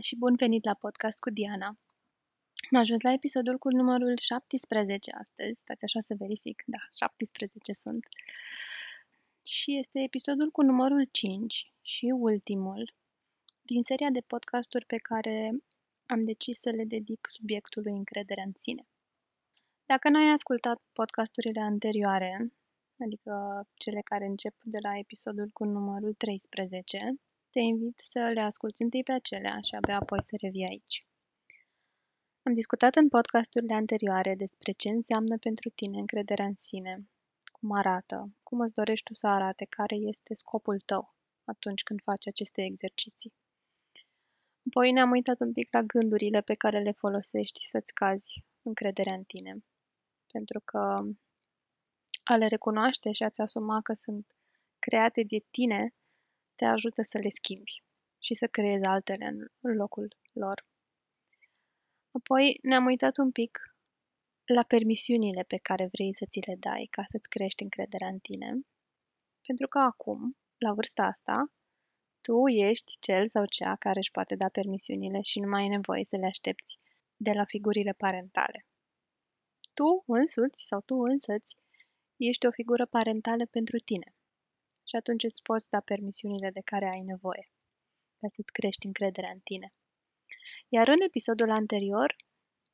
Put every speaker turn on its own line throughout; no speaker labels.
și bun venit la podcast cu Diana. Am ajuns la episodul cu numărul 17 astăzi, stați așa să verific, da, 17 sunt. Și este episodul cu numărul 5 și ultimul din seria de podcasturi pe care am decis să le dedic subiectului încrederea în sine. Dacă n-ai ascultat podcasturile anterioare, adică cele care încep de la episodul cu numărul 13, te invit să le asculti întâi pe acelea și abia apoi să revii aici. Am discutat în podcasturile anterioare despre ce înseamnă pentru tine încrederea în sine, cum arată, cum îți dorești tu să arate, care este scopul tău atunci când faci aceste exerciții. Apoi ne-am uitat un pic la gândurile pe care le folosești să-ți cazi încrederea în tine. Pentru că a le recunoaște și a-ți asuma că sunt create de tine te ajută să le schimbi și să creezi altele în locul lor. Apoi ne-am uitat un pic la permisiunile pe care vrei să ți le dai ca să-ți crești încrederea în tine, pentru că acum, la vârsta asta, tu ești cel sau cea care își poate da permisiunile și nu mai ai nevoie să le aștepți de la figurile parentale. Tu însuți sau tu însăți ești o figură parentală pentru tine și atunci îți poți da permisiunile de care ai nevoie ca să-ți crești încrederea în tine. Iar în episodul anterior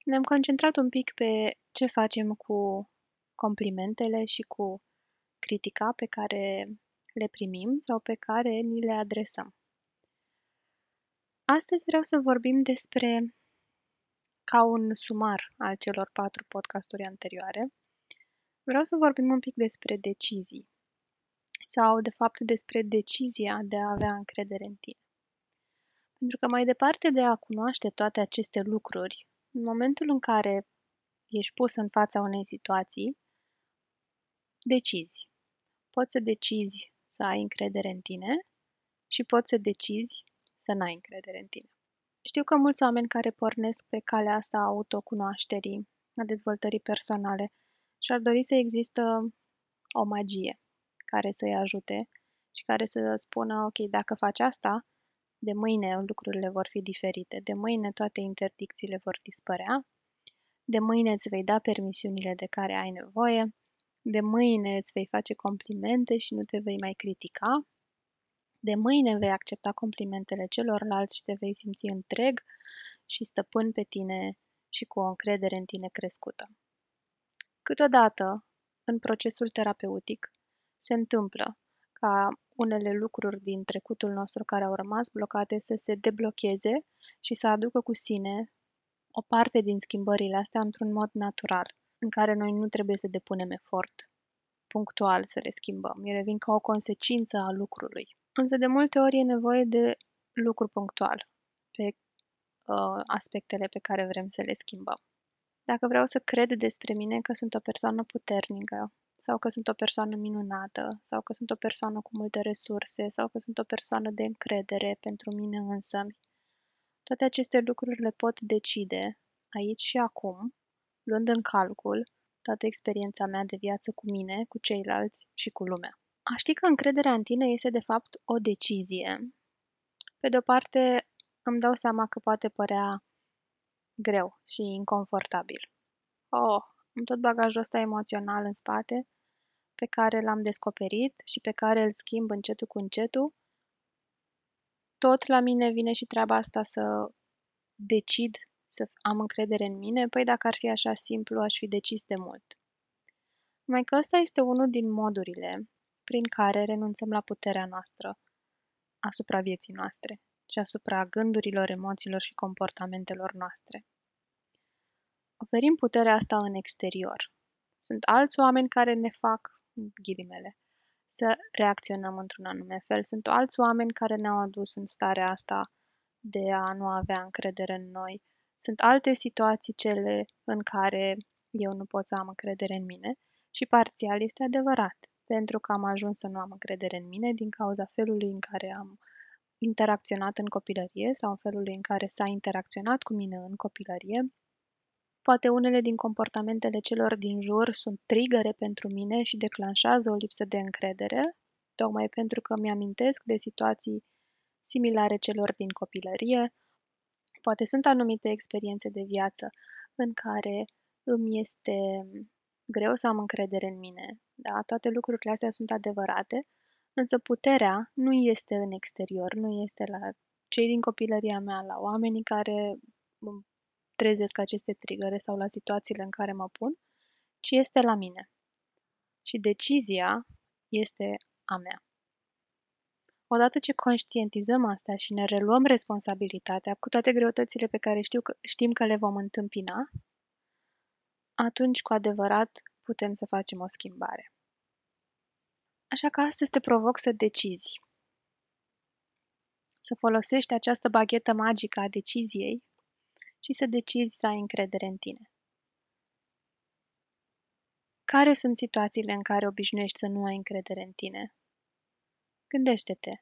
ne-am concentrat un pic pe ce facem cu complimentele și cu critica pe care le primim sau pe care ni le adresăm. Astăzi vreau să vorbim despre, ca un sumar al celor patru podcasturi anterioare, vreau să vorbim un pic despre decizii sau, de fapt, despre decizia de a avea încredere în tine. Pentru că mai departe de a cunoaște toate aceste lucruri, în momentul în care ești pus în fața unei situații, decizi. Poți să decizi să ai încredere în tine și poți să decizi să n-ai încredere în tine. Știu că mulți oameni care pornesc pe calea asta a autocunoașterii, a dezvoltării personale, și-ar dori să există o magie care să-i ajute și care să spună, ok, dacă faci asta, de mâine lucrurile vor fi diferite, de mâine toate interdicțiile vor dispărea, de mâine îți vei da permisiunile de care ai nevoie, de mâine îți vei face complimente și nu te vei mai critica, de mâine vei accepta complimentele celorlalți și te vei simți întreg și stăpân pe tine și cu o încredere în tine crescută. Câteodată, în procesul terapeutic, se întâmplă ca unele lucruri din trecutul nostru care au rămas blocate să se deblocheze și să aducă cu sine o parte din schimbările astea într-un mod natural, în care noi nu trebuie să depunem efort punctual să le schimbăm. Ele vin ca o consecință a lucrului. Însă de multe ori e nevoie de lucru punctual pe uh, aspectele pe care vrem să le schimbăm. Dacă vreau să cred despre mine că sunt o persoană puternică, sau că sunt o persoană minunată, sau că sunt o persoană cu multe resurse, sau că sunt o persoană de încredere pentru mine însă. Toate aceste lucruri le pot decide aici și acum, luând în calcul toată experiența mea de viață cu mine, cu ceilalți și cu lumea. A ști că încrederea în tine este de fapt o decizie. Pe de o parte, îmi dau seama că poate părea greu și inconfortabil. Oh, am tot bagajul ăsta emoțional în spate pe care l-am descoperit și pe care îl schimb încetul cu încetul, tot la mine vine și treaba asta să decid să am încredere în mine, păi dacă ar fi așa simplu, aș fi decis de mult. Mai că ăsta este unul din modurile prin care renunțăm la puterea noastră asupra vieții noastre și asupra gândurilor, emoțiilor și comportamentelor noastre. Oferim puterea asta în exterior. Sunt alți oameni care ne fac ghilimele, să reacționăm într-un anume fel. Sunt alți oameni care ne-au adus în starea asta de a nu avea încredere în noi. Sunt alte situații cele în care eu nu pot să am încredere în mine și parțial este adevărat, pentru că am ajuns să nu am încredere în mine din cauza felului în care am interacționat în copilărie sau în felul în care s-a interacționat cu mine în copilărie Poate unele din comportamentele celor din jur sunt trigăre pentru mine și declanșează o lipsă de încredere, tocmai pentru că mi-amintesc de situații similare celor din copilărie, Poate sunt anumite experiențe de viață în care îmi este greu să am încredere în mine. Da? Toate lucrurile astea sunt adevărate, însă puterea nu este în exterior, nu este la cei din copilăria mea, la oamenii care trezesc aceste trigăre sau la situațiile în care mă pun, ci este la mine. Și decizia este a mea. Odată ce conștientizăm asta și ne reluăm responsabilitatea cu toate greutățile pe care știu că, știm că le vom întâmpina, atunci cu adevărat putem să facem o schimbare. Așa că astăzi te provoc să decizi. Să folosești această baghetă magică a deciziei și să decizi să ai încredere în tine. Care sunt situațiile în care obișnuiești să nu ai încredere în tine? Gândește-te,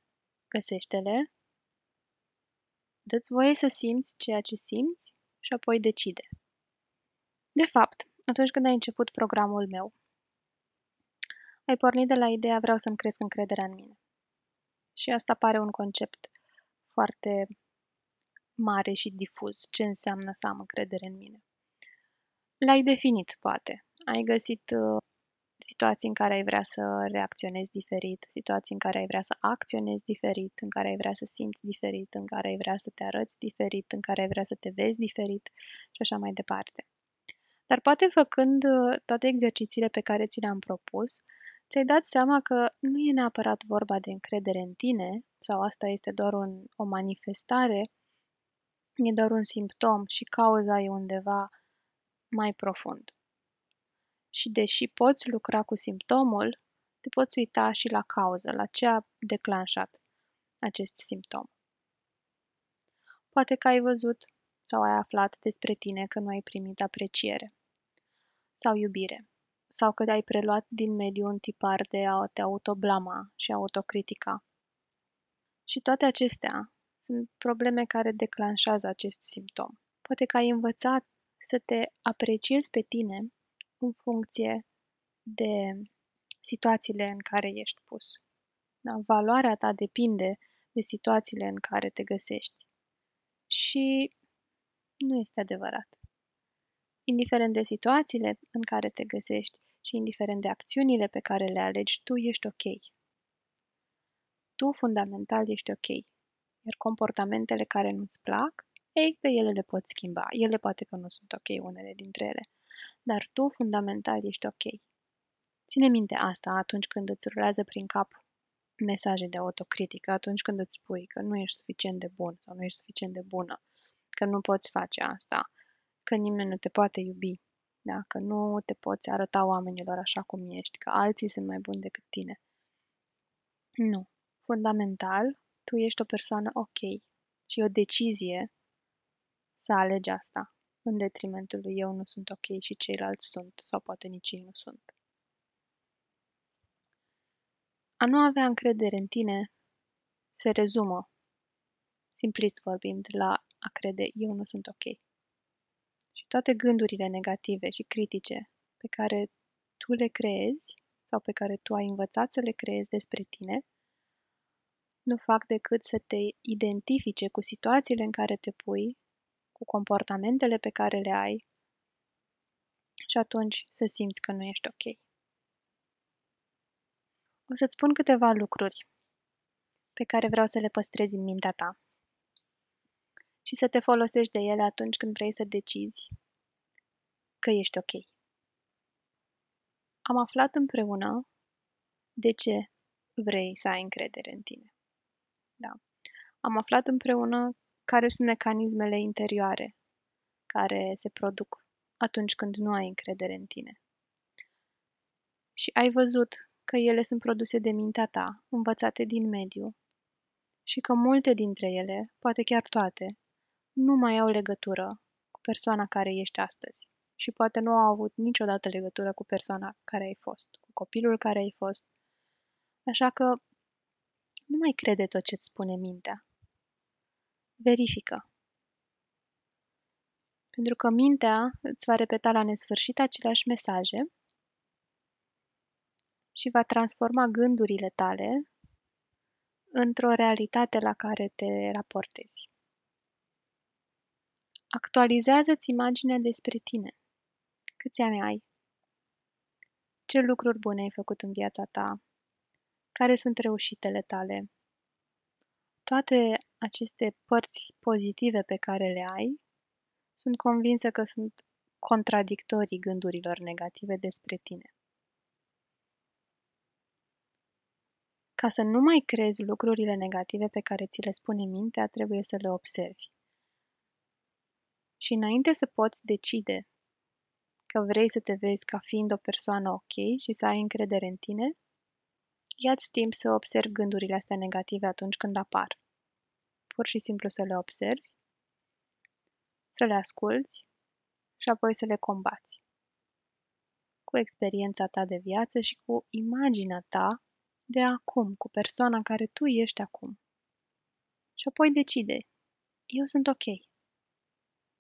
găsește-le, dă-ți voie să simți ceea ce simți și apoi decide. De fapt, atunci când ai început programul meu, ai pornit de la ideea vreau să-mi cresc încrederea în mine. Și asta pare un concept foarte mare și difuz. Ce înseamnă să am încredere în mine? L-ai definit, poate. Ai găsit uh, situații în care ai vrea să reacționezi diferit, situații în care ai vrea să acționezi diferit, în care ai vrea să simți diferit, în care ai vrea să te arăți diferit, în care ai vrea să te vezi diferit și așa mai departe. Dar poate făcând uh, toate exercițiile pe care ți le-am propus, ți-ai dat seama că nu e neapărat vorba de încredere în tine, sau asta este doar un, o manifestare, e doar un simptom și cauza e undeva mai profund. Și deși poți lucra cu simptomul, te poți uita și la cauză, la ce a declanșat acest simptom. Poate că ai văzut sau ai aflat despre tine că nu ai primit apreciere sau iubire, sau că ai preluat din mediu un tipar de a te autoblama și autocritica. Și toate acestea sunt probleme care declanșează acest simptom. Poate că ai învățat să te apreciezi pe tine în funcție de situațiile în care ești pus. Da? Valoarea ta depinde de situațiile în care te găsești. Și nu este adevărat. Indiferent de situațiile în care te găsești și indiferent de acțiunile pe care le alegi, tu ești ok. Tu, fundamental, ești ok. Iar comportamentele care nu-ți plac, ei, pe ele le poți schimba. Ele poate că nu sunt ok, unele dintre ele. Dar tu, fundamental, ești ok. Ține minte asta atunci când îți rulează prin cap mesaje de autocritică, atunci când îți spui că nu ești suficient de bun sau nu ești suficient de bună, că nu poți face asta, că nimeni nu te poate iubi, da? că nu te poți arăta oamenilor așa cum ești, că alții sunt mai buni decât tine. Nu. Fundamental, tu ești o persoană ok și o decizie să alegi asta în detrimentul lui eu nu sunt ok și ceilalți sunt sau poate nici ei nu sunt. A nu avea încredere în tine se rezumă, simplist vorbind, la a crede eu nu sunt ok. Și toate gândurile negative și critice pe care tu le creezi sau pe care tu ai învățat să le creezi despre tine, nu fac decât să te identifice cu situațiile în care te pui, cu comportamentele pe care le ai și atunci să simți că nu ești ok. O să-ți spun câteva lucruri pe care vreau să le păstrezi în mintea ta și să te folosești de ele atunci când vrei să decizi că ești ok. Am aflat împreună de ce vrei să ai încredere în tine. Da. Am aflat împreună care sunt mecanismele interioare care se produc atunci când nu ai încredere în tine. Și ai văzut că ele sunt produse de mintea ta, învățate din mediu, și că multe dintre ele, poate chiar toate, nu mai au legătură cu persoana care ești astăzi și poate nu au avut niciodată legătură cu persoana care ai fost, cu copilul care ai fost. Așa că nu mai crede tot ce îți spune mintea. Verifică. Pentru că mintea îți va repeta la nesfârșit aceleași mesaje și va transforma gândurile tale într-o realitate la care te raportezi. Actualizează-ți imaginea despre tine. Câți ani ai? Ce lucruri bune ai făcut în viața ta? Care sunt reușitele tale? Toate aceste părți pozitive pe care le ai, sunt convinsă că sunt contradictorii gândurilor negative despre tine. Ca să nu mai crezi lucrurile negative pe care ți le spune mintea, trebuie să le observi. Și înainte să poți decide că vrei să te vezi ca fiind o persoană ok și să ai încredere în tine, ia-ți timp să observi gândurile astea negative atunci când apar. Pur și simplu să le observi, să le asculți și apoi să le combați. Cu experiența ta de viață și cu imaginea ta de acum, cu persoana care tu ești acum. Și apoi decide, eu sunt ok.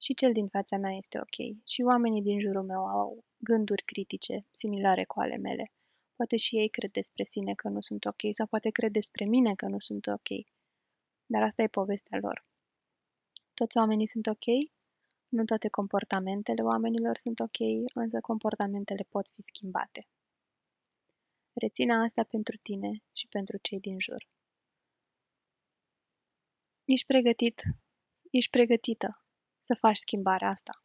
Și cel din fața mea este ok. Și oamenii din jurul meu au gânduri critice, similare cu ale mele. Poate și ei cred despre sine că nu sunt ok sau poate cred despre mine că nu sunt ok. Dar asta e povestea lor. Toți oamenii sunt ok, nu toate comportamentele oamenilor sunt ok, însă comportamentele pot fi schimbate. Reține asta pentru tine și pentru cei din jur. Ești pregătit, ești pregătită să faci schimbarea asta.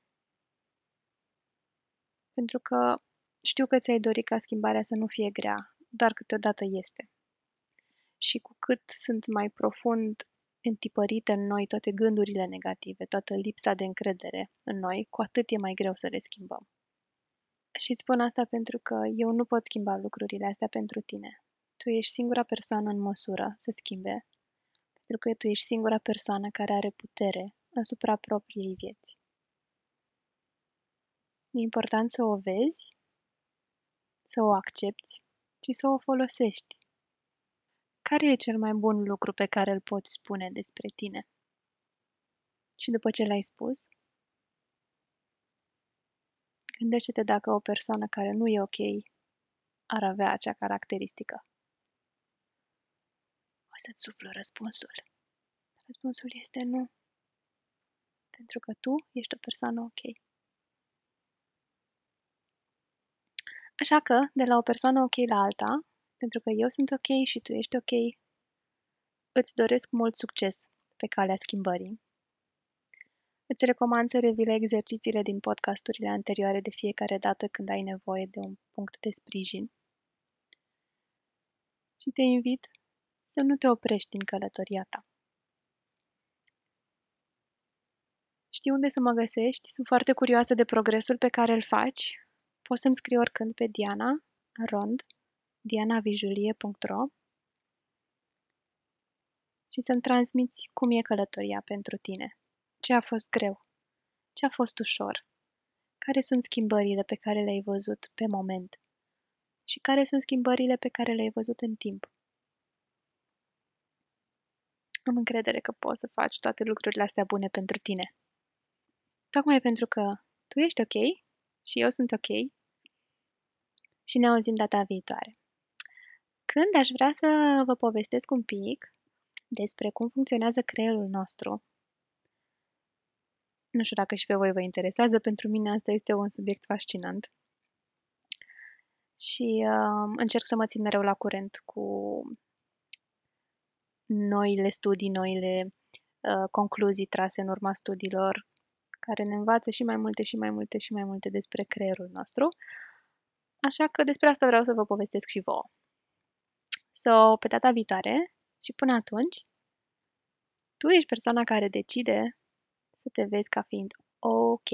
Pentru că știu că ți-ai dorit ca schimbarea să nu fie grea, dar câteodată este. Și cu cât sunt mai profund întipărite în noi toate gândurile negative, toată lipsa de încredere în noi, cu atât e mai greu să le schimbăm. Și îți spun asta pentru că eu nu pot schimba lucrurile astea pentru tine. Tu ești singura persoană în măsură să schimbe, pentru că tu ești singura persoană care are putere asupra propriei vieți. E important să o vezi, să o accepti și să o folosești. Care e cel mai bun lucru pe care îl poți spune despre tine? Și după ce l-ai spus, Gândește-te dacă o persoană care nu e ok ar avea acea caracteristică. O să-ți suflă răspunsul. Răspunsul este nu. Pentru că tu ești o persoană ok. Așa că, de la o persoană ok la alta, pentru că eu sunt ok și tu ești ok, îți doresc mult succes pe calea schimbării Îți recomand să revii exercițiile din podcasturile anterioare de fiecare dată când ai nevoie de un punct de sprijin. Și te invit să nu te oprești în călătoria ta. Știi unde să mă găsești? Sunt foarte curioasă de progresul pe care îl faci. Poți să-mi scrii oricând pe Diana Rond, dianavijulie.ro și să-mi transmiți cum e călătoria pentru tine. Ce a fost greu? Ce a fost ușor? Care sunt schimbările pe care le-ai văzut pe moment? Și care sunt schimbările pe care le-ai văzut în timp? Am încredere că poți să faci toate lucrurile astea bune pentru tine. Tocmai pentru că tu ești ok și eu sunt ok și ne auzim data viitoare. Când aș vrea să vă povestesc un pic despre cum funcționează creierul nostru nu știu dacă și pe voi vă interesează, pentru mine asta este un subiect fascinant. Și uh, încerc să mă țin mereu la curent cu noile studii, noile uh, concluzii trase în urma studiilor, care ne învață și mai multe și mai multe și mai multe despre creierul nostru. Așa că despre asta vreau să vă povestesc și vouă. So, pe data viitoare și până atunci, tu ești persoana care decide să te vezi ca fiind ok.